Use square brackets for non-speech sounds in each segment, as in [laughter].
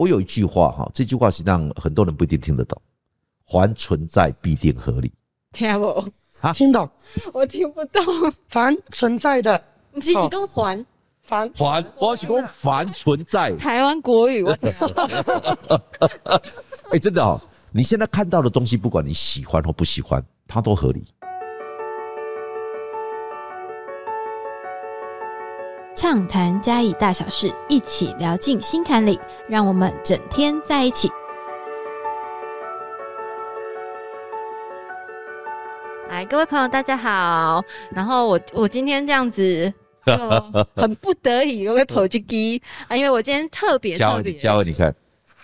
我有一句话哈，这句话实际上很多人不一定听得懂，凡存在必定合理。听不？啊听懂？我听不懂。凡存在的不是，你跟还凡凡，我是讲凡存在，台湾国语，我听不懂。[laughs] 哎，真的哦，你现在看到的东西，不管你喜欢或不喜欢，它都合理。畅谈嘉义大小事，一起聊进心坎里，让我们整天在一起。来，各位朋友，大家好。然后我我今天这样子，[laughs] 就很不得已，我被跑去机啊，因为我今天特别特别，嘉伟，你看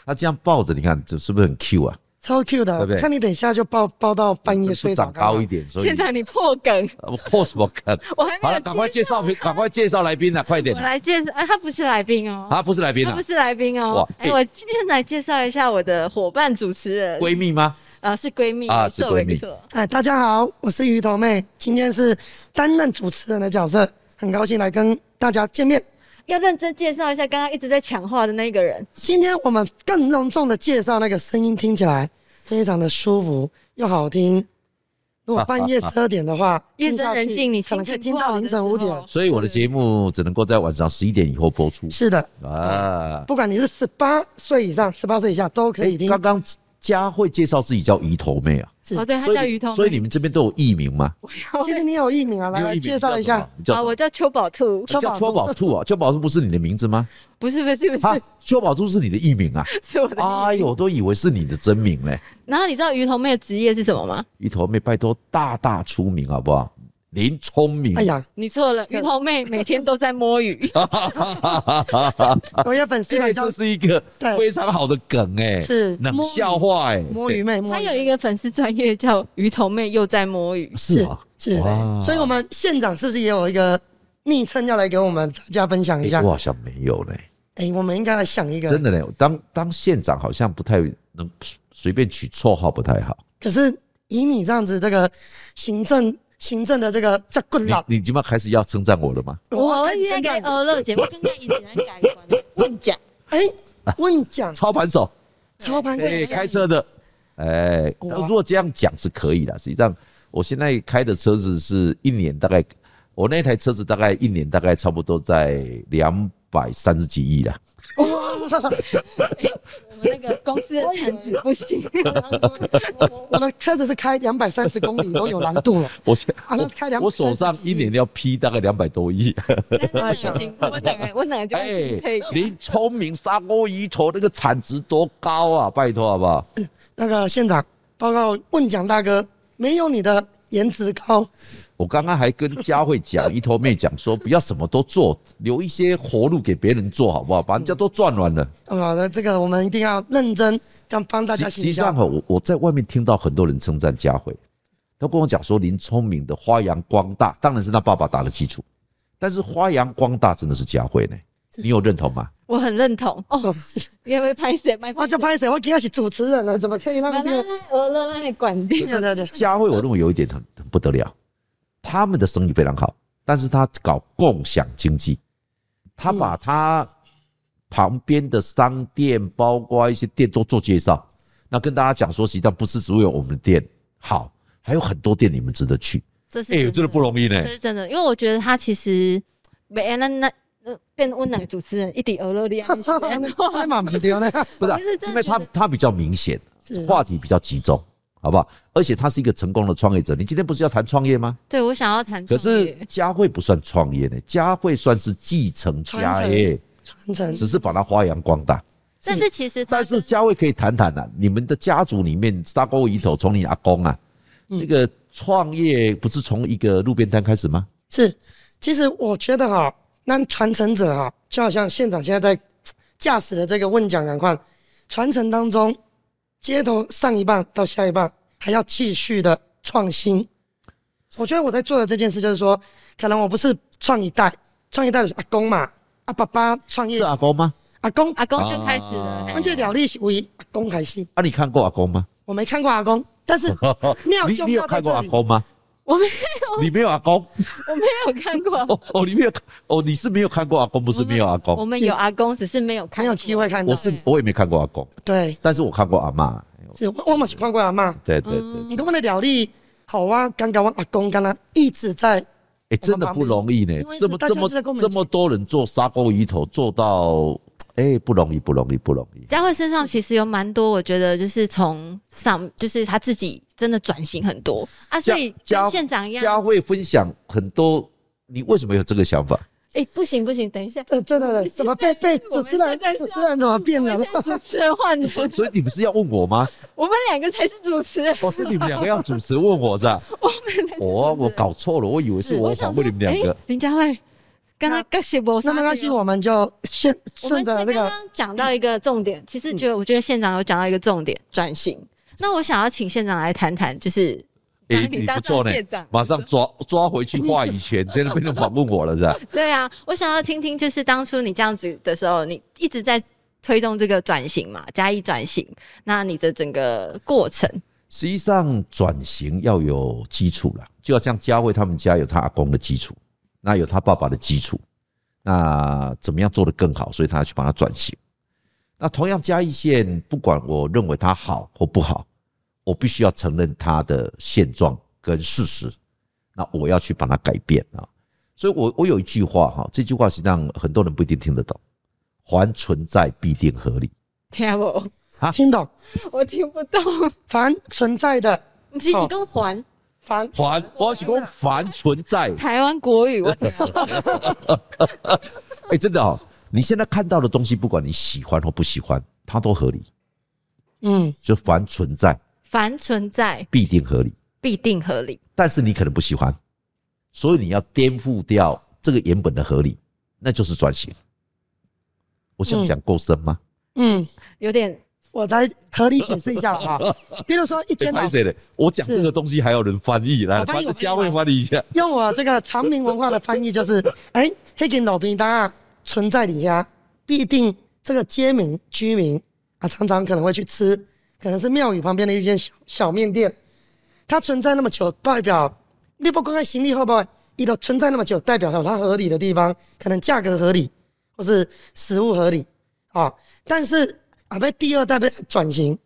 他这样抱着，你看这是不是很 Q 啊？超 Q 的，对不对看你等一下就抱抱到半夜睡着长高一点，所以现在你破梗，我 [laughs] 破什么梗？[laughs] 我还没有好了，赶快介绍，赶快介绍来宾啊，快点我！来介绍，啊，他不是来宾哦，他不是来宾啊他不，是来宾哦哇。哎、哎我今天来介绍一下我的伙伴主持人，闺蜜吗？呃，是闺蜜，啊是闺蜜。哎，大家好，我是鱼头妹，今天是担任主持人的角色，很高兴来跟大家见面。要认真介绍一下刚刚一直在抢话的那个人，今天我们更隆重的介绍那个声音，听起来非常的舒服又好听。如果 [laughs] 半夜十二点的话，夜深人静你可能可以听到凌晨五点。所以我的节目只能够在晚上十一点以后播出是的，啊。不管你是十八岁以上、十八岁以下都可以听。刚刚佳慧介绍自己叫鱼头妹啊，是哦，对，她叫鱼头妹，所以你们这边都有艺名吗？其实你有艺名啊，来介绍一下。啊，我叫邱宝兔，你叫叫邱宝兔啊，邱宝兔不是你的名字吗？不是不是不是，啊，邱宝兔是你的艺名啊！是我的。哎呦，我都以为是你的真名嘞。然后你知道鱼头妹的职业是什么吗？鱼头妹，拜托大大出名好不好？林聪明，哎呀，你错了，鱼头妹每天都在摸鱼。[laughs] 我有粉丝这是一个非常好的梗哎，是。冷笑话哎，摸鱼妹，她有一个粉丝专业叫鱼头妹又在摸鱼。是啊，是哇，所以我们县长是不是也有一个昵称要来给我们大家分享一下？哎？我好像没有嘞，哎，我们应该来想一个。真的嘞，当当县长好像不太能随便取绰号，不太好。可是以你这样子这个行政行政的这个这棍你，你今晚开始要称赞我了吗？我现在给称赞俄乐节目，跟跟以前的改观的问奖。哎，问奖。操盘手，操盘哎，手开车的，哎，如果这样讲是可以的。实际上，我现在开的车子是一年大概，我那台车子大概一年大概差不多在两百三十几亿啦。我们那个公司的产值不行，我我的车子是开两百三十公里都有难度了我现啊！那是开两，我手上一年要批大概两百多亿。我哪个我哪个就哎可以，林聪明砂锅鱼头那个产值多高啊！拜托好不好？那个县长报告问奖大哥，没有你的颜值高，我刚刚还跟佳慧讲，一头妹讲说，不要什么都做，留一些活路给别人做，好不好？把人家都赚完了。好的，这个我们一定要认真，这样帮大家实际上哈，我我在外面听到很多人称赞佳慧，都跟我讲说林聪明的发扬光大，当然是他爸爸打的基础，但是发扬光大真的是佳慧呢，你有认同吗？我很认同哦。因为拍谁卖我就拍谁？我今天是主持人了，怎么可以让那别人？那俄乐那里管定对对对，佳慧我认为有一点很很不得了，他们的生意非常好，但是他搞共享经济，他把他旁边的商店，包括一些店都做介绍，那跟大家讲说，实际上不是只有我们的店好，还有很多店你们值得去。这是哎、真的不容易呢这。是真的，因为我觉得他其实没那那呃变温暖主持人一点俄乐力啊，太满不掉了。不是啊我是因为他他比较明显，话题比较集中，好不好？而且他是一个成功的创业者。你今天不是要谈创业吗？对我想要谈可创业，是佳慧不算创业呢，佳慧算是继承家业，传承只是把它发扬光大。但是其实但是佳慧可以谈谈啊，你们的家族里面砂锅鱼头从你阿公啊，嗯那个创业不是从一个路边摊开始吗？是，其实我觉得哈，那传承者哈，就好像现场现在在驾驶的这个问讲赶快传承当中，街头上一棒到下一棒，还要继续的创新。我觉得我在做的这件事就是说，可能我不是创一代，创一代就是阿公嘛，阿爸爸创业是，阿公吗？阿公，阿公就开始了啊，关键了力是为阿公开心。啊，你看过阿公吗？我没看过阿公，但是 [laughs] 妙你就你有看过妙在这里。阿公吗？我没有。你没有阿公？我没有看过，哦哦，你没有看哦，你是没有看过阿公，不是没有阿公。我公。们有阿公，只是没有看有机会看到。我。是我也没看过阿公，对，但是我看过阿嬷。是我我嘛是看过阿嬷。对对对，你跟我的了力好啊，刚刚我阿公刚刚一直在，哎，真的不容易呢。因为，这么这么这么多人做砂锅鱼头，做到哎不容易，不容易，不容易。佳慧身上其实有蛮多，我觉得就是从上，就是他自己真的转型很多啊，所以跟县长一样。佳慧分享很多，你为什么有这个想法？哎、不行不行，等一下，呃，真的怎么被被主持人主持人怎么变了主持人换你，所以所以你不是要问我吗？我们两个才是主持人。我是你们两个要主持问我是吧？[laughs] 我们我我搞错了，我以为是我访问你们两个诶。林佳慧，刚刚刚写博，那没关系，我们就顺我们刚顺着这个刚讲到一个重点，其实觉得我觉得县长有讲到一个重点，转型。那我想要请县长来谈谈，就是哎、当你不错呢马上抓抓回去话语权，现在变成访问我了是吧？[laughs] 对啊，我想要听听，就是当初你这样子的时候，你一直在推动这个转型嘛，加以转型，那你的整个过程，实际上转型要有基础了，就要像佳慧他们家有他阿公的基础，那有他爸爸的基础，那怎么样做得更好？所以他要去帮他转型。那同样嘉义县，不管我认为它好或不好，我必须要承认它的现状跟事实，那我要去把它改变啊。所以我我有一句话哈，这句话实际上很多人不一定听得懂，还存在必定合理。听不？听懂，我听不懂。凡存在的不是哦你跟还凡凡，我是讲凡存在，台湾国语，我 [laughs] 哎、真的哦，你现在看到的东西，不管你喜欢或不喜欢，它都合理。嗯。就凡存在。凡存在。必定合理，必定合理。但是你可能不喜欢，所以你要颠覆掉这个原本的合理，那就是转型。我这样讲够深吗？嗯，有点我来合理解释一下哈。[laughs] 比如说一哎间老拍谁嘞？我讲这个东西还有人翻译，来，我翻译翻佳慧翻译一下。用我这个长明文化的翻译就是，哎，黑间老兵当存在底下，必定这个街民居民啊，常常可能会去吃，可能是庙宇旁边的一间小小面店，它存在那么久，代表你不光看行李会不会，一都存在那么久，代表有它合理的地方，可能价格合理，或是食物合理啊。但是啊，不第二代被转型，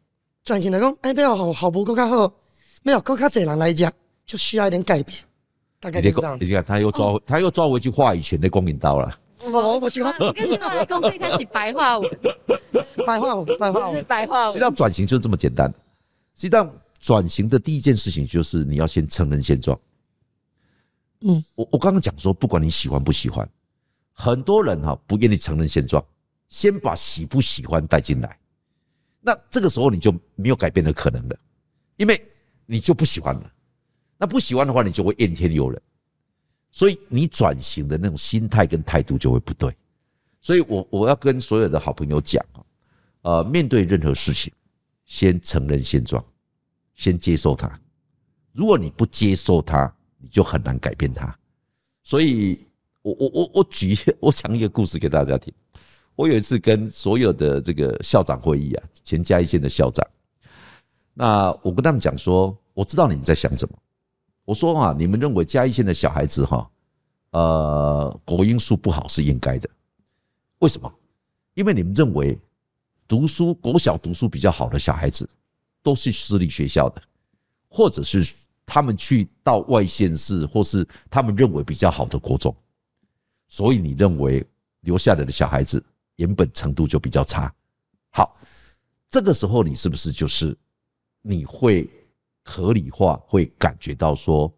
转型来讲，哎，没有好好不够较好，没有够较济人来讲，就需要一点改变，大概你就是这样子。你看，他又抓，他又抓回去话语权的公引刀了。我我喜欢跟你老公最开始白话文，白话文，白话是文。白话文。实际上转型就这么简单。实际上转型的第一件事情就是你要先承认现状。嗯，我我刚刚讲说，不管你喜欢不喜欢，很多人哈、不愿意承认现状，先把喜不喜欢带进来，那这个时候你就没有改变的可能了，因为你就不喜欢了。那不喜欢的话，你就会怨天尤人，所以你转型的那种心态跟态度就会不对。所以我我要跟所有的好朋友讲啊，呃，面对任何事情，先承认现状，先接受它。如果你不接受它，你就很难改变它。所以我我我我举我讲一个故事给大家听。我有一次跟所有的这个校长会议啊，前嘉义县的校长，那我跟他们讲说，我知道你们在想什么。我说啊，你们认为嘉义县的小孩子哈，呃，国英数不好是应该的。为什么？因为你们认为读书国小读书比较好的小孩子，都是私立学校的，或者是他们去到外县市，或是他们认为比较好的国中，所以你认为留下来的小孩子原本程度就比较差。好，这个时候你是不是就是你会合理化，会感觉到说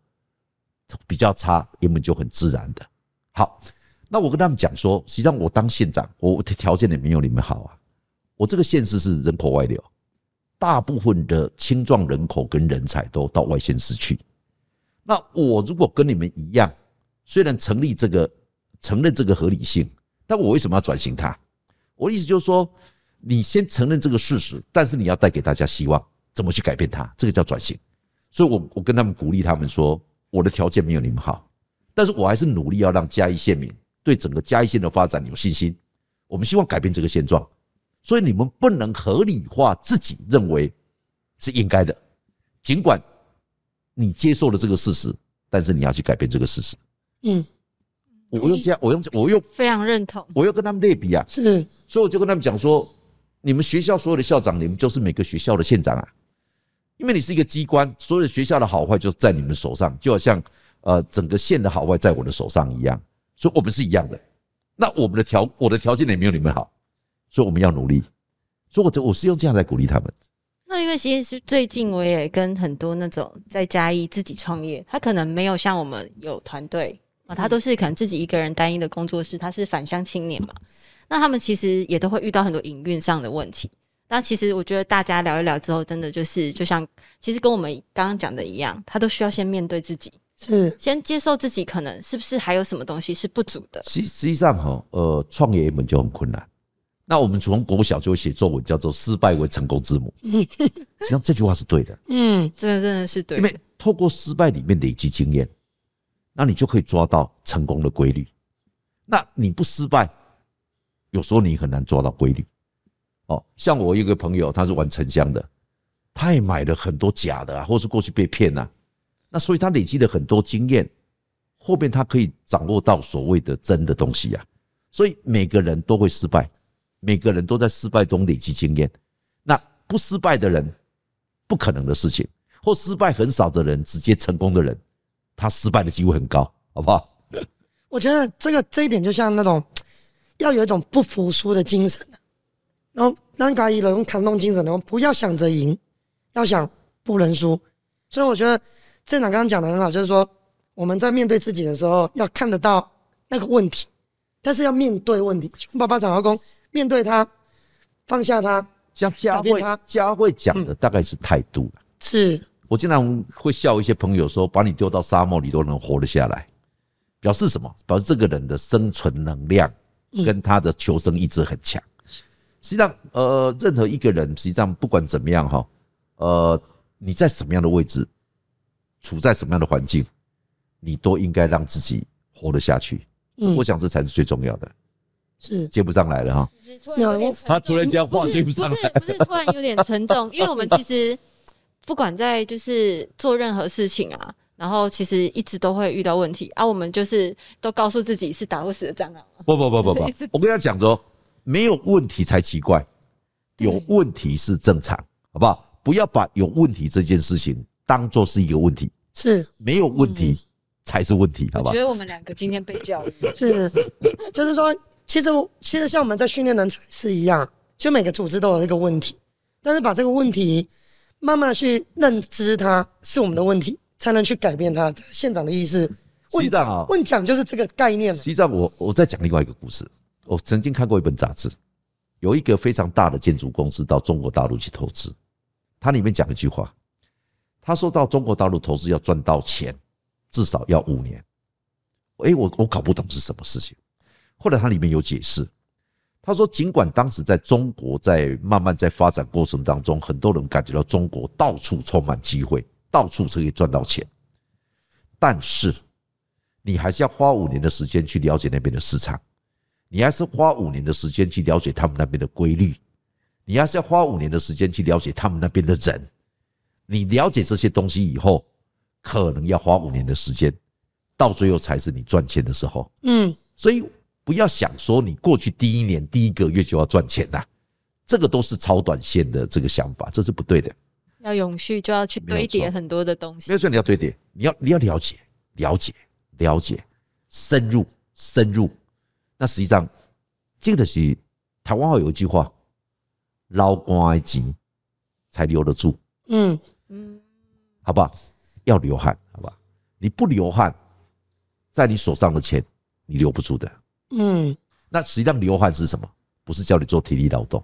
比较差，原本就很自然的。好，那我跟他们讲说，实际上我当县长，我的条件也没有你们好啊。我这个县市是人口外流，大部分的青壮人口跟人才都到外县市去。那我如果跟你们一样，虽然成立这个承认这个合理性，但我为什么要转型它？我的意思就是说，你先承认这个事实，但是你要带给大家希望，怎么去改变它？这个叫转型。所以我我跟他们鼓励他们说，我的条件没有你们好，但是我还是努力要让嘉义县民对整个嘉义县的发展有信心。我们希望改变这个现状，所以你们不能合理化自己认为是应该的，尽管你接受了这个事实，但是你要去改变这个事实。嗯，我用这样，我用我用非常认同。我要跟他们类比啊，是所以我就跟他们讲说，你们学校所有的校长，你们就是每个学校的县长啊，因为你是一个机关，所有的学校的好坏就在你们手上，就好像呃整个县的好坏在我的手上一样，所以我们是一样的。那我们的条我的条件也没有你们好，所以我们要努力。所以我这我是用这样来鼓励他们。那因为其实是最近我也跟很多那种在嘉义自己创业，他可能没有像我们有团队啊，他都是可能自己一个人单一的工作室，他是返乡青年嘛。那他们其实也都会遇到很多营运上的问题。那其实我觉得大家聊一聊之后，真的就是就像其实跟我们刚刚讲的一样，他都需要先面对自己，是先接受自己可能是不是还有什么东西是不足的。实实际上哈，呃，创业本就很困难。那我们从国小就会写作文，叫做“失败为成功之母 [laughs] ”。实际上这句话是对的，嗯真的真的是对因为透过失败里面累积经验，那你就可以抓到成功的规律。那你不失败，有时候你很难抓到规律。哦，像我一个朋友，他是玩沉香的，他也买了很多假的啊，或是过去被骗啊。那所以他累积了很多经验，后面他可以掌握到所谓的真的东西啊。所以每个人都会失败，每个人都在失败中累积经验。那不失败的人，不可能的事情，或失败很少的人，直接成功的人，他失败的机会很高，好不好？我觉得这个这一点就像那种要有一种不服输的精神，然后让大家用扛动精神，然后不要想着赢，要想不能输。所以我觉得镇长刚刚讲的很好，就是说我们在面对自己的时候，要看得到那个问题，但是要面对问题。爸爸长老公面对他，放下他，像佳慧他，佳慧讲的大概是态度了。是我经常会笑一些朋友说，把你丢到沙漠里都能活得下来，表示什么？表示这个人的生存能量跟他的求生意志很强。实际上，呃，任何一个人，实际上不管怎么样哈，呃，你在什么样的位置，处在什么样的环境，你都应该让自己活得下去。嗯我想这才是最重要的。是接不上来了哈，他突然间话接不上来不是不是突然有点沉重，因为我们其实不管在就是做任何事情啊，然后其实一直都会遇到问题啊，我们就是都告诉自己是打不死的蟑螂。不不不不不，[laughs] 我跟他讲说，没有问题才奇怪，有问题是正常，好不好？不要把有问题这件事情当做是一个问题，是没有问题才是问题，好不好我觉？得我们两个今天被教育，[laughs] 是，就是说，其实其实像我们在训练人才是一样，就每个组织都有一个问题，但是把这个问题慢慢去认知它是我们的问题，才能去改变它。县长的意思，问实际上啊问讲就是这个概念嘛实。际上我，我再讲另外一个故事。我曾经看过一本杂志，有一个非常大的建筑公司到中国大陆去投资，它里面讲一句话，他说到中国大陆投资要赚到钱，至少要五年。诶，我我搞不懂是什么事情。后来它里面有解释，他说尽管当时在中国在慢慢在发展过程当中，很多人感觉到中国到处充满机会，到处是可以赚到钱，但是你还是要花五年的时间去了解那边的市场，你还是花五年的时间去了解他们那边的规律，你还是要花五年的时间去了解他们那边的人。你了解这些东西以后，可能要花五年的时间，到最后才是你赚钱的时候。嗯，所以不要想说你过去第一年第一个月就要赚钱呐、这个都是超短线的这个想法，这是不对的。要永续就要去堆叠很多的东西没。有说你要堆叠，你要你要了解了解了解，深入深入。那实际上，这个就是台湾话有一句话：捞光钱才留得住，嗯，嗯，好不好？要流汗，好吧？你不流汗，在你手上的钱你留不住的。嗯，那实际上流汗是什么？不是叫你做体力劳动，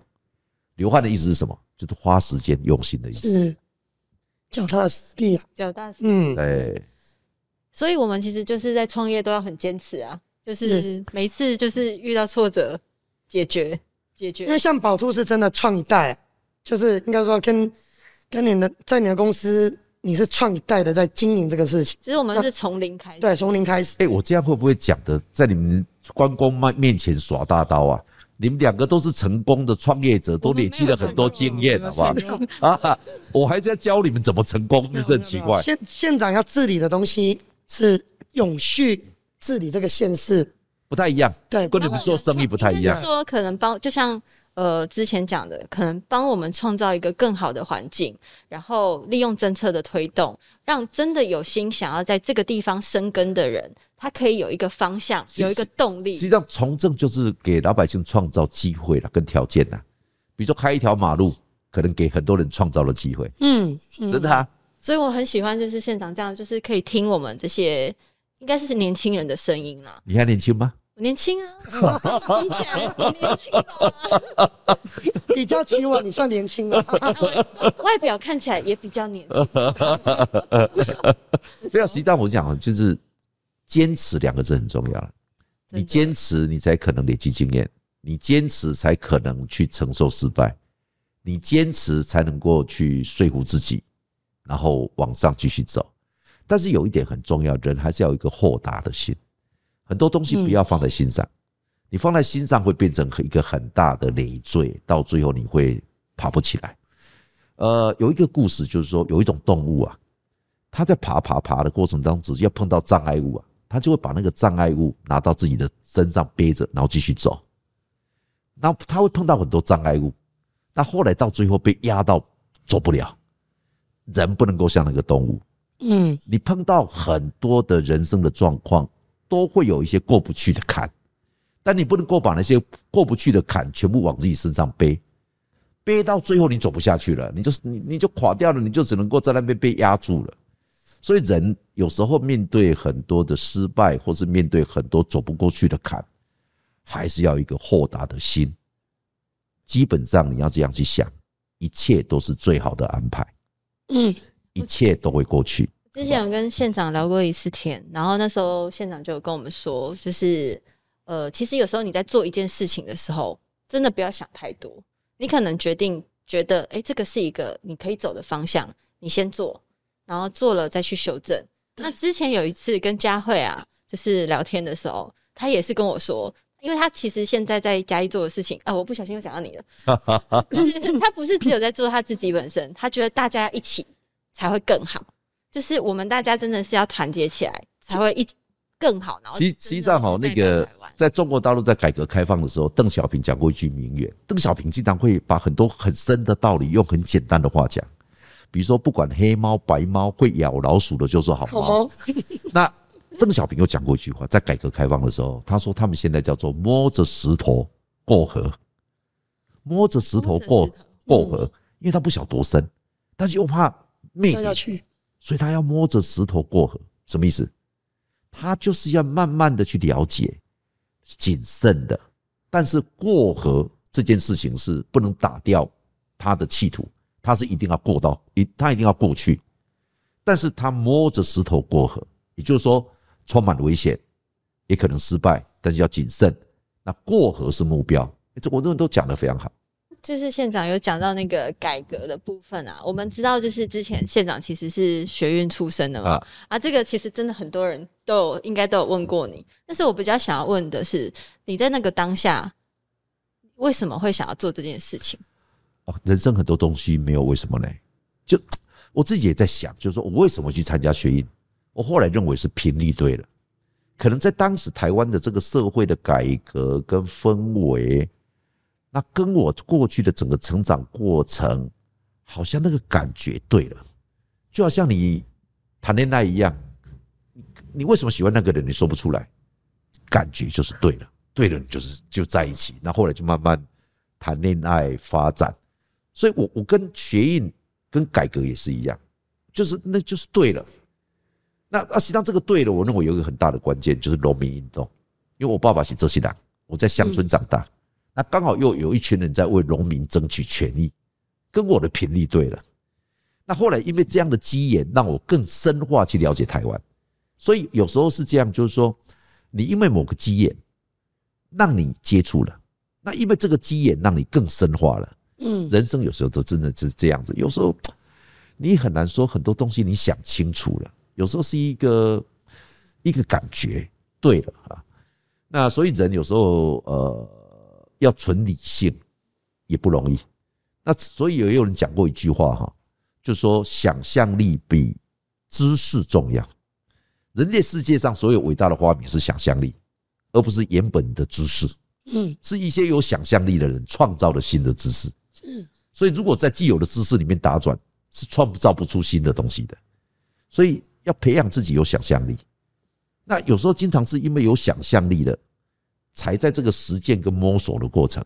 流汗的意思是什么？就是花时间用心的意思。是脚踏实地啊。脚踏实地。嗯，对，所以我们其实就是在创业都要很坚持啊，就是每一次就是遇到挫折，解决解决因为。像宝兔是真的创一代，就是应该说跟跟你的在你的公司，你是创一代的在经营这个事情，其实我们是从零开始，对，从零开始。哎、我这样会不会讲的在你们关公面面前耍大刀啊？你们两个都是成功的创业者，都累积了很多经验，好不好？[laughs] 啊，我还在教你们怎么成功，不是很奇怪？县县长要治理的东西是永续治理这个县市，不太一样，对，跟你们做生意不太一样应该是。说可能包，就像呃之前讲的，可能帮我们创造一个更好的环境，然后利用政策的推动，让真的有心想要在这个地方生根的人，他可以有一个方向，有一个动力。实际上，从政就是给老百姓创造机会了，跟条件了。比如说开一条马路，可能给很多人创造了机会，嗯，嗯真的啊。所以我很喜欢就是现场这样，就是可以听我们这些应该是年轻人的声音啦。你还年轻吗？我年轻啊，听起来很年轻吧？[laughs] 比较起我，你算年轻了。我外表看起来也比较年轻。[laughs] 不要，实际上我讲就是坚持两个字很重要了。你坚持，你才可能累积经验；你坚持，才可能去承受失败；你坚持，才能够去说服自己，然后往上继续走。但是有一点很重要，人还是要有一个豁达的心，很多东西不要放在心上，你放在心上会变成一个很大的累赘，到最后你会爬不起来。呃，有一个故事就是说，有一种动物啊，它在爬爬爬的过程当中，要碰到障碍物啊，它就会把那个障碍物拿到自己的身上背着，然后继续走。然后它会碰到很多障碍物，那后来到最后被压到走不了。人不能够像那个动物，嗯你碰到很多的人生的状况，都会有一些过不去的坎，但你不能够把那些过不去的坎全部往自己身上背，背到最后你走不下去了，你就你你就垮掉了，你就只能够在那边被压住了。所以人有时候面对很多的失败，或是面对很多走不过去的坎，还是要一个豁达的心。基本上你要这样去想，一切都是最好的安排，嗯一切都会过去。之前有跟县长聊过一次天，然后那时候县长就有跟我们说，就是呃，其实有时候你在做一件事情的时候，真的不要想太多，你可能决定觉得，哎、这个是一个你可以走的方向，你先做，然后做了再去修正。那之前有一次跟佳慧啊，就是聊天的时候，她也是跟我说，因为她其实现在在嘉义做的事情啊，我不小心又讲到你了，[laughs] 就是她不是只有在做她自己本身，她觉得大家一起才会更好。就是我们大家真的是要团结起来，才会一更好。然后实实际上哦，那个在中国大陆在改革开放的时候，邓小平讲过一句名言。邓小平经常会把很多很深的道理用很简单的话讲，比如说不管黑猫白猫会咬老鼠的，就是好好猫。吗？[laughs] 那邓小平又讲过一句话，在改革开放的时候，他说他们现在叫做摸着石头过河，摸着石头过过河，因为他不晓多深，但是又怕灭顶要要，去，所以他要摸着石头过河，什么意思？他就是要慢慢的去了解，谨慎的。但是过河这件事情是不能打掉他的企图，他是一定要过到，一他一定要过去。但是他摸着石头过河，也就是说充满危险，也可能失败，但是要谨慎。那过河是目标，这我认为都讲得非常好。就是县长有讲到那个改革的部分啊，我们知道就是之前县长其实是学运出身的嘛，啊啊这个其实真的很多人都有应该都有问过你，但是我比较想要问的是，你在那个当下为什么会想要做这件事情？哦，人生很多东西没有为什么呢？就我自己也在想，就是说我为什么去参加学运？我后来认为是频率对了，可能在当时台湾的这个社会的改革跟氛围，那跟我过去的整个成长过程，好像那个感觉对了，就好像你谈恋爱一样，你你为什么喜欢那个人，你说不出来，感觉就是对了，对了，就是就在一起，那后来就慢慢谈恋爱发展，所以我我跟学运跟改革也是一样，就是那就是对了。那那实际上这个对了，我认为有一个很大的关键就是农民运动，因为我爸爸是浙西人，我在乡村长大，那刚好又有一群人在为农民争取权益，跟我的频率对了。那后来因为这样的机缘，让我更深化去了解台湾，所以有时候是这样，就是说你因为某个机缘让你接触了，那因为这个机缘让你更深化了。嗯，人生有时候就真的是这样子，有时候你很难说很多东西你想清楚了，有时候是一个一个感觉对了啊。那所以人有时候呃要纯理性也不容易。那所以也有人讲过一句话哈，就说想象力比知识重要。人类世界上所有伟大的发明是想象力，而不是原本的知识，嗯，是一些有想象力的人创造了新的知识。是，所以如果在既有的知识里面打转，是创造不出新的东西的。所以要培养自己有想象力。那有时候经常是因为有想象力的，才在这个实践跟摸索的过程，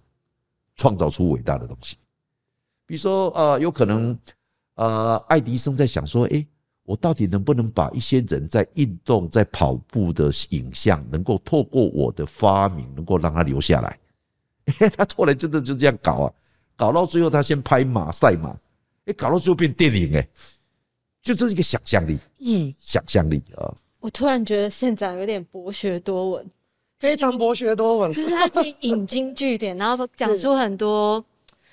创造出伟大的东西。比如说，呃，有可能，呃，爱迪生在想说，诶，我到底能不能把一些人在运动、在跑步的影像，能够透过我的发明，能够让他留下来？他后来真的就这样搞啊，搞到最后，他先拍马赛马，诶，搞到最后变电影，诶，就这是一个想象力，嗯，想象力啊。我突然觉得县长有点博学多闻，非常博学多闻，就是他可以引经据典，然后讲出很多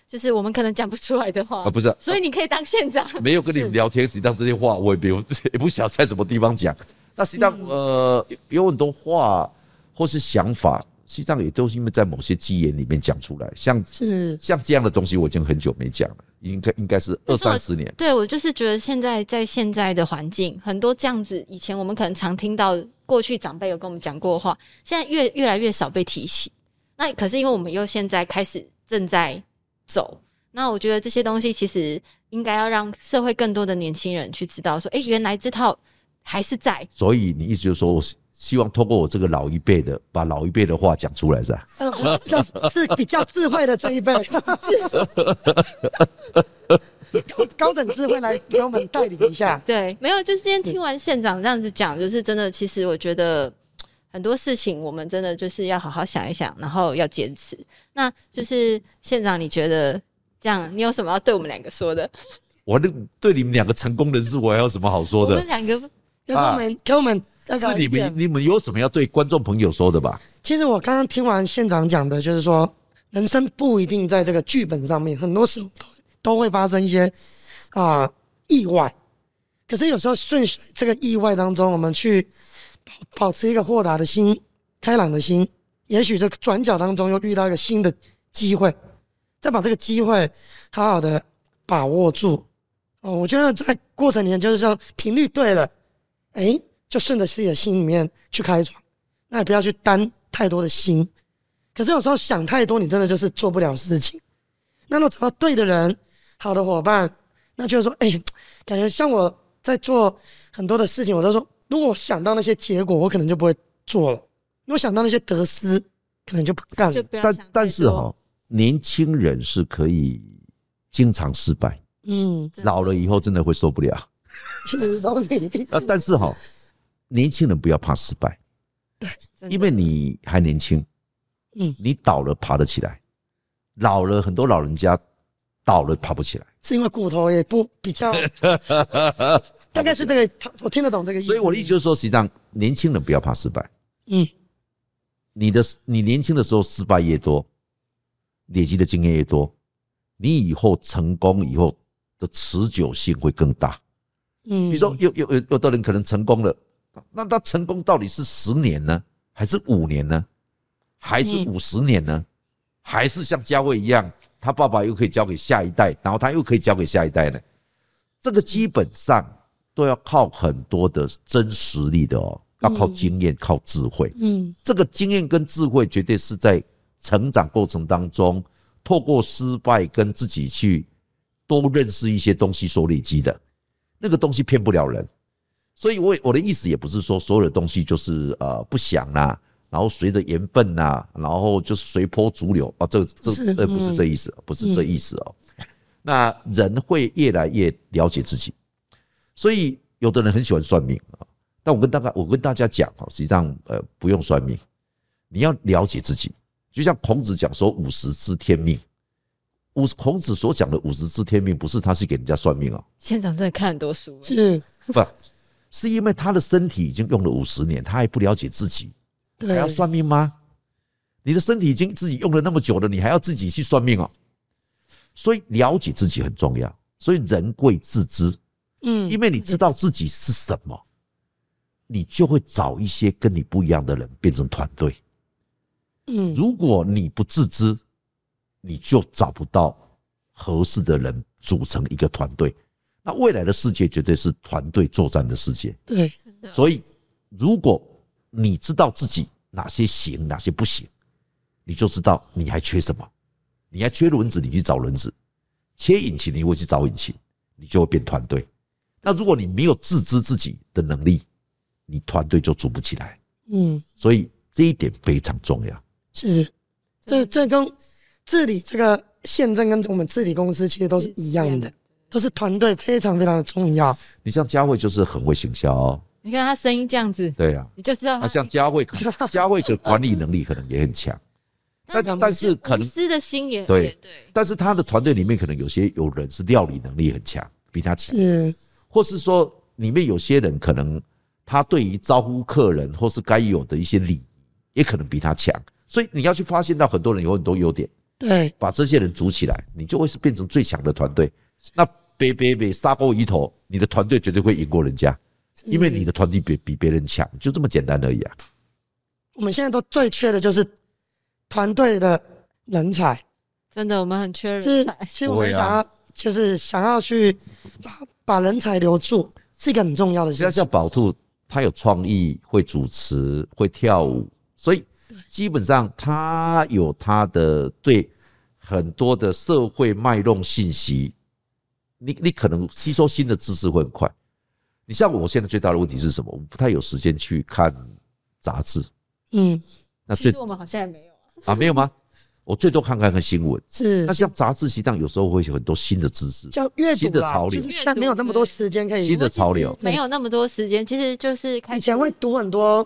就是我们可能讲不出来的话啊，不是，所以你可以当县长。没有跟你聊天，实际上这些话我也没有，也不晓得在什么地方讲。那实际上，呃，有很多话或是想法，实际上也都是因为在某些基言里面讲出来。像是像这样的东西，我已经很久没讲了，应该应该是二三十年。对我就是觉得现在在现在的环境，很多这样子，以前我们可能常听到过去长辈有跟我们讲过的话，现在越越来越少被提起。那可是因为我们又现在开始正在走，那我觉得这些东西其实应该要让社会更多的年轻人去知道，说，哎，原来这套还是在。所以你意思就是说我希望通过我这个老一辈的，把老一辈的话讲出来，是吧？[laughs] 呃是是比较智慧的这一辈，高高等智慧来给我们带领一下。[laughs] 对，没有，就是今天听完县长这样子讲，就是真的，其实我觉得很多事情我们真的就是要好好想一想，然后要坚持。那就是县长，你觉得这样，你有什么要对我们两个说的？我那对你们两个成功人士，我还有什么好说的我们？两个给我们给我们那是你们你们有什么要对观众朋友说的吧？其实我刚刚听完县长讲的，就是说人生不一定在这个剧本上面，很多时候都会发生一些啊、意外。可是有时候顺水这个意外当中，我们去保保持一个豁达的心、开朗的心，也许这转角当中又遇到一个新的机会，再把这个机会好好的把握住。哦，我觉得在过程里面就是像频率对了，哎，就顺着自己的心里面去开创。那也不要去担太多的心。可是有时候想太多，你真的就是做不了事情。那如果找到对的人、好的伙伴，那就是说，哎、感觉像我在做很多的事情，我都说，如果我想到那些结果，我可能就不会做了；如果想到那些得失，可能就不干了。但但是多。哈、年轻人是可以经常失败，嗯，老了以后真的会受不了。啊，但是哈、年轻人不要怕失败，对因为你还年轻，嗯，你倒了爬得起来，老了很多老人家倒了爬不起来，是因为骨头也不比较，[laughs] 大概是这个，他我听得懂这个意思。所以我的意思就是说，实际上年轻人不要怕失败，嗯，你的你年轻的时候失败越多，累积的经验越多，你以后成功以后的持久性会更大。嗯，比如说有有有有的人可能成功了，那他成功到底是十年呢，还是五年呢，还是嗯。五十年呢，还是像嘉慧一样，他爸爸又可以交给下一代，然后他又可以交给下一代呢？这个基本上都要靠很多的真实力的哦，要靠嗯经验，靠智慧。嗯这个经验跟智慧绝对是在成长过程当中，透过失败跟自己去多认识一些东西所累积的，那个东西骗不了人。所以我，我的意思也不是说所有的东西就是呃不想啦、然后随着缘分呐，然后就是随波逐流啊，这这是呃不是嗯这意思，不是这意思哦。那人会越来越了解自己，所以有的人很喜欢算命啊。但我跟大家我跟大家讲啊，实际上呃不用算命，你要了解自己。就像孔子讲说五十知天命，五孔子所讲的五十知天命，不是他是给人家算命哦，县长真的看很多书，是，不 [laughs] 是因为他的身体已经用了五十年，他还不了解自己，还，要算命吗？你的身体已经自己用了那么久了，你还要自己去算命哦？所以了解自己很重要。所以人贵自知，嗯，因为你知道自己是什么，你就会找一些跟你不一样的人变成团队。嗯，如果你不自知，你就找不到合适的人组成一个团队。那未来的世界绝对是团队作战的世界。对，所以如果你知道自己哪些行，哪些不行，你就知道你还缺什么。你还缺轮子，你去找轮子；缺引擎，你会去找引擎，你就会变团队。那如果你没有自知自己的能力，你团队就组不起来。嗯，所以这一点非常重要。是，这这跟治理这个县政跟我们治理公司其实都是一样的，都是团队非常非常的重要。你像佳慧就是很会行销、哦，你看他声音这样子，对啊。你就知道他像佳慧，[laughs] 佳慧的管理能力可能也很强，但但是可能无私的心也对。也对，但是他的团队里面可能有些有人是料理能力很强，比他强，是，或是说里面有些人可能他对于招呼客人或是该有的一些礼仪，也可能比他强。所以你要去发现到很多人有很多优点，对，把这些人组起来，你就会是变成最强的团队。那别别别杀过一头，你的团队绝对会赢过人家，因为你的团队比比别人强，就这么简单而已啊。我们现在都最缺的就是团队的人才。真的我们很缺人才，，其实我们想要，就是想要去把把人才留住，是一个很重要的事情现在像。宝兔，他有创意，会主持，会跳舞，所以基本上他有他的对很多的社会脉动信息，你你可能吸收新的知识会很快。你像我现在最大的问题是什么？我不太有时间去看杂志。嗯，那最其实我们好像也没有啊。啊没有吗？我最多看看看新闻。是那像杂志，实际上有时候会有很多新的知识。叫阅读新的潮流就是现在没有那么多时间可以。新的潮流没有那么多时间，其实就是以前会读很多，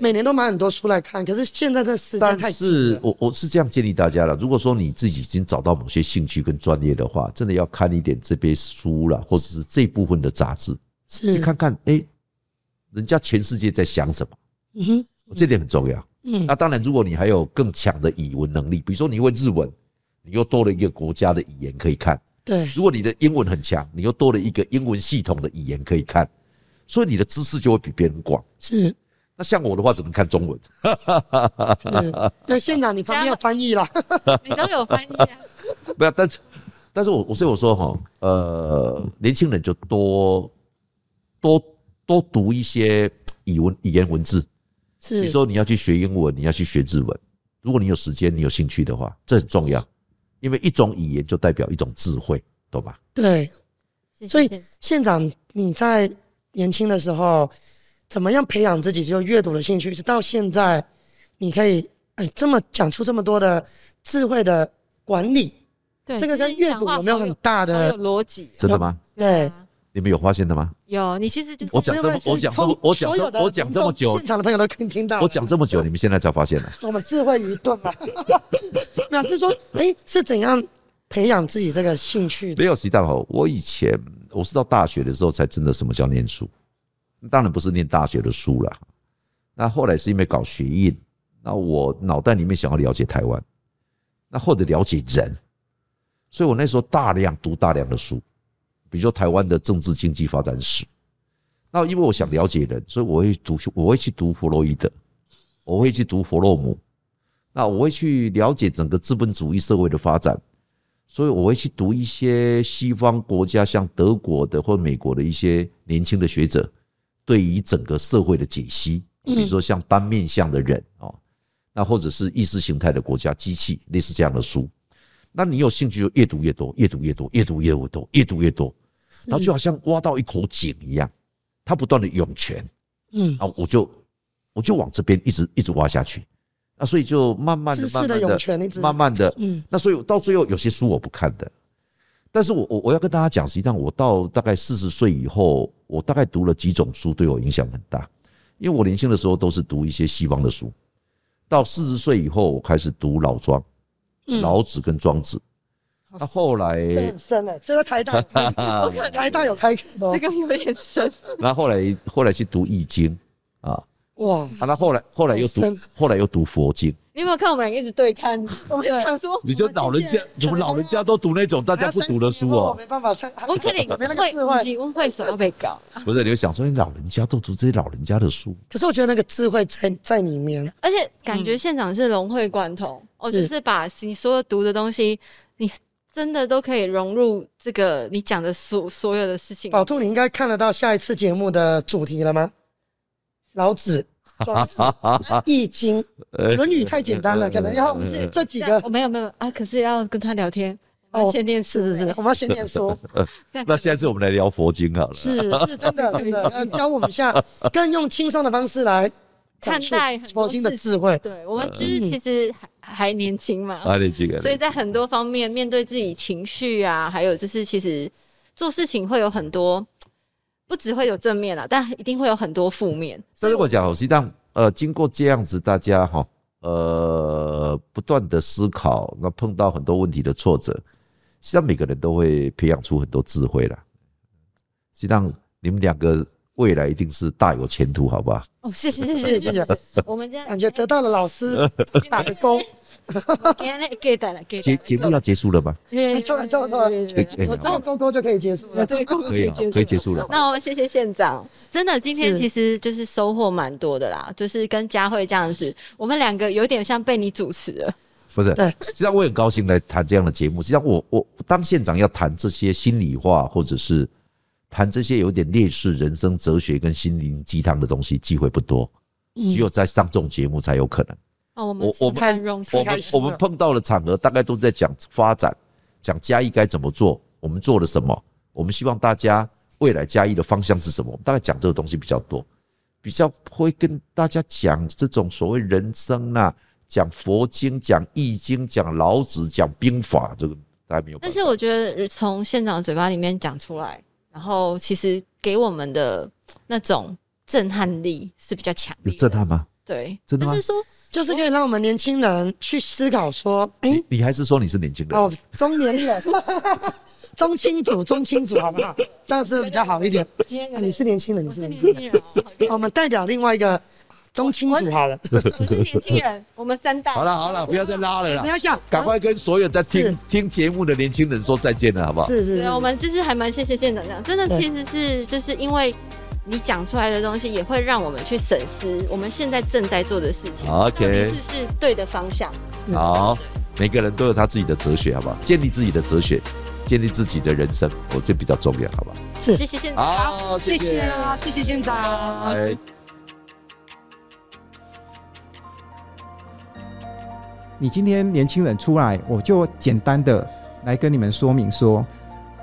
每年都买很多书来看，可是现在这时间但太紧我我是这样建议大家了，如果说你自己已经找到某些兴趣跟专业的话，真的要看一点这边书了，或者是这部分的杂志，去，看看，哎、人家全世界在想什么，嗯哼，这点很重要。嗯那当然，如果你还有更强的语文能力，比如说你会日文，你又多了一个国家的语言可以看；对，如果你的英文很强，你又多了一个英文系统的语言可以看，所以你的知识就会比别人广。是那像我的话，只能看中文。[laughs] 是。那县长，你旁边有翻译啦。[laughs] 你都有翻译啊。[laughs] 不要，但是，但是我我所以我说哈，呃，年轻人就多多多读一些语文语言文字，比是如说你要去学英文，你要去学日文，如果你有时间，你有兴趣的话，这很重要，因为一种语言就代表一种智慧，懂吧？对，所以县长你在年轻的时候，怎么样培养自己就阅读的兴趣？是到现在，你可以哎这么讲出这么多的智慧的管理，对这个跟阅读有没有很大的？逻辑？真的吗？对，啊你们有发现的吗？有，你其实就是我讲这么我讲这么我讲这所有的我讲这么久现场的朋友都可以听到。我讲这么久，你们现在才发现的？[laughs] 我们智慧愚钝嘛，[laughs] 没有是说，哎，是怎样培养自己这个兴趣的？没有习大好，我以前我是到大学的时候才真的什么叫念书，当然不是念大学的书了。那后来是因为搞学运，那我脑袋里面想要了解台湾，那或者了解人，所以我那时候大量读大量的书，比如说台湾的政治经济发展史。那因为我想了解人，所以我会读，我会去读弗洛伊德，我会去读弗洛姆，那我会去了解整个资本主义社会的发展。所以我会去读一些西方国家，像德国的或美国的一些年轻的学者对于整个社会的解析，比如说像单面向的人哦，那或者是意识形态的国家机器，类似这样的书。那你有兴趣就越读越多，越读越多，越读越多，越读越多，然后就好像挖到一口井一样，它不断的涌泉，嗯，啊，我就我就往这边一直一直挖下去，那所以就慢慢的、慢慢的、慢慢的，嗯。那所以到最后有些书我不看的，但是我我我要跟大家讲，实际上我到大概四十岁以后，我大概读了几种书，对我影响很大。因为我年轻的时候都是读一些西方的书，到四十岁以后，我开始读老庄、嗯。老子跟庄子。那后来，这很深哎，这个台大有开 [laughs] 台大有开课的哦。这个有点深，那后来后来去读易经啊，哇，啊，那后来后来又读，后来又读佛经。你有没有看我们两个一直对看？[laughs] 我们想说，你就老人家，你们老人家都读那种大家不读的书哦。我没办法参，我肯定没那个智慧。会，。温会什么被搞，不是，你会想说，你老人家都读这些老人家的书，可是我觉得那个智慧在在里面，而且感觉现场是融会贯通，哦，是。就是把你所有读的东西，你真的都可以融入这个你讲的所所有的事情。宝兔，你应该看得到下一次节目的主题了吗？老子、[laughs] 庄子、易经、论语太简单了，可能要是这几个。我没有没有啊，可是要跟他聊天，我哦们先念书是是是，我们要先念书，[laughs] 那下次我们来聊佛经好了。是是真的真的，呃，[laughs] 教我们一下，更用轻松的方式来看待很多事情智慧。对我们就是其实还还年轻嘛，还年轻，所以在很多方面面对自己情绪啊，还有就是其实做事情会有很多，不只会有正面啦，但一定会有很多负面。但是我讲，实际上，呃，经过这样子，大家哈，呃，不断的思考，那碰到很多问题的挫折，实际上每个人都会培养出很多智慧啦。实际上，你们两个未来一定是大有前途，好不好？哦，谢谢谢谢谢谢，我们这样感觉得到了老师打个勾。给了给的了，给节节目要结束了吗？错了错了错了，我照勾勾就可以结束了，对，可以可以结束了。那我谢谢县长，真的今天其实就是收获蛮多的啦，就是跟佳慧这样子，我们两个有点像被你主持了。不是，实际上我很高兴来谈这样的节目。实际上我我当县长要谈这些心里话或者是谈这些有点烈士人生哲学跟心灵鸡汤的东西，机会不多，嗯只有在上这种节目才有可能。哦，我们我我们我们碰到的场合，大概都在讲发展，讲嘉义该怎么做，我们做了什么，我们希望大家未来嘉义的方向是什么，我们大概讲这个东西比较多，比较会跟大家讲这种所谓人生啊，讲佛经、讲易经、讲老子、讲兵法，这个大家没有。但是我觉得从县长嘴巴里面讲出来，然后其实给我们的那种震撼力是比较强有烈的。震撼吗？对，真的吗就是说，就是可以让我们年轻人去思考说，哎、你你还是说你是年轻人？哦，中年人，[laughs] 中青组，中青组，好不好？这样是不是比较好一点。今天你是年轻人，你我是是年轻人，年轻人哦，我们代表另外一个中青组好了。我是年轻人，我们三代。好了好了，不要再拉了啦，不要想，赶快跟所有在听是听节目的年轻人说再见了，好不好？对，是是是，我们就是还蛮谢谢县长这样，真的其实是就是因为你讲出来的东西，也会让我们去审思我们现在正在做的事情 OK 到底是不是对的方向。好，每个人都有他自己的哲学，好不好？建立自己的哲学，建立自己的人生，我、这比较重要，好不好？是谢谢县长。好，谢谢啊，谢谢县长。你今天年轻人出来，我就简单的来跟你们说明说，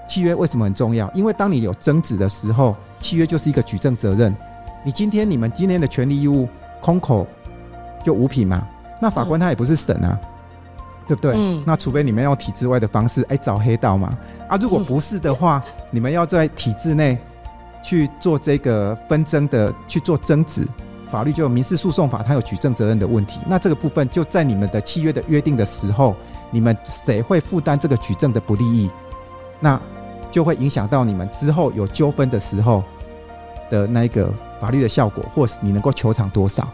契约为什么很重要？因为当你有争执的时候，契约就是一个举证责任。你今天你们今天的权利义务空口就无凭嘛？那法官他也不是神啊，对不对？嗯那除非你们用体制外的方式，哎，找黑道嘛。啊，如果不是的话，你们要在体制内去做这个纷争的去做争执，法律就有民事诉讼法，它有举证责任的问题。那这个部分就在你们的契约的约定的时候，你们谁会负担这个举证的不利益，那就会影响到你们之后有纠纷的时候的那一个法律的效果，或是你能够求偿多少。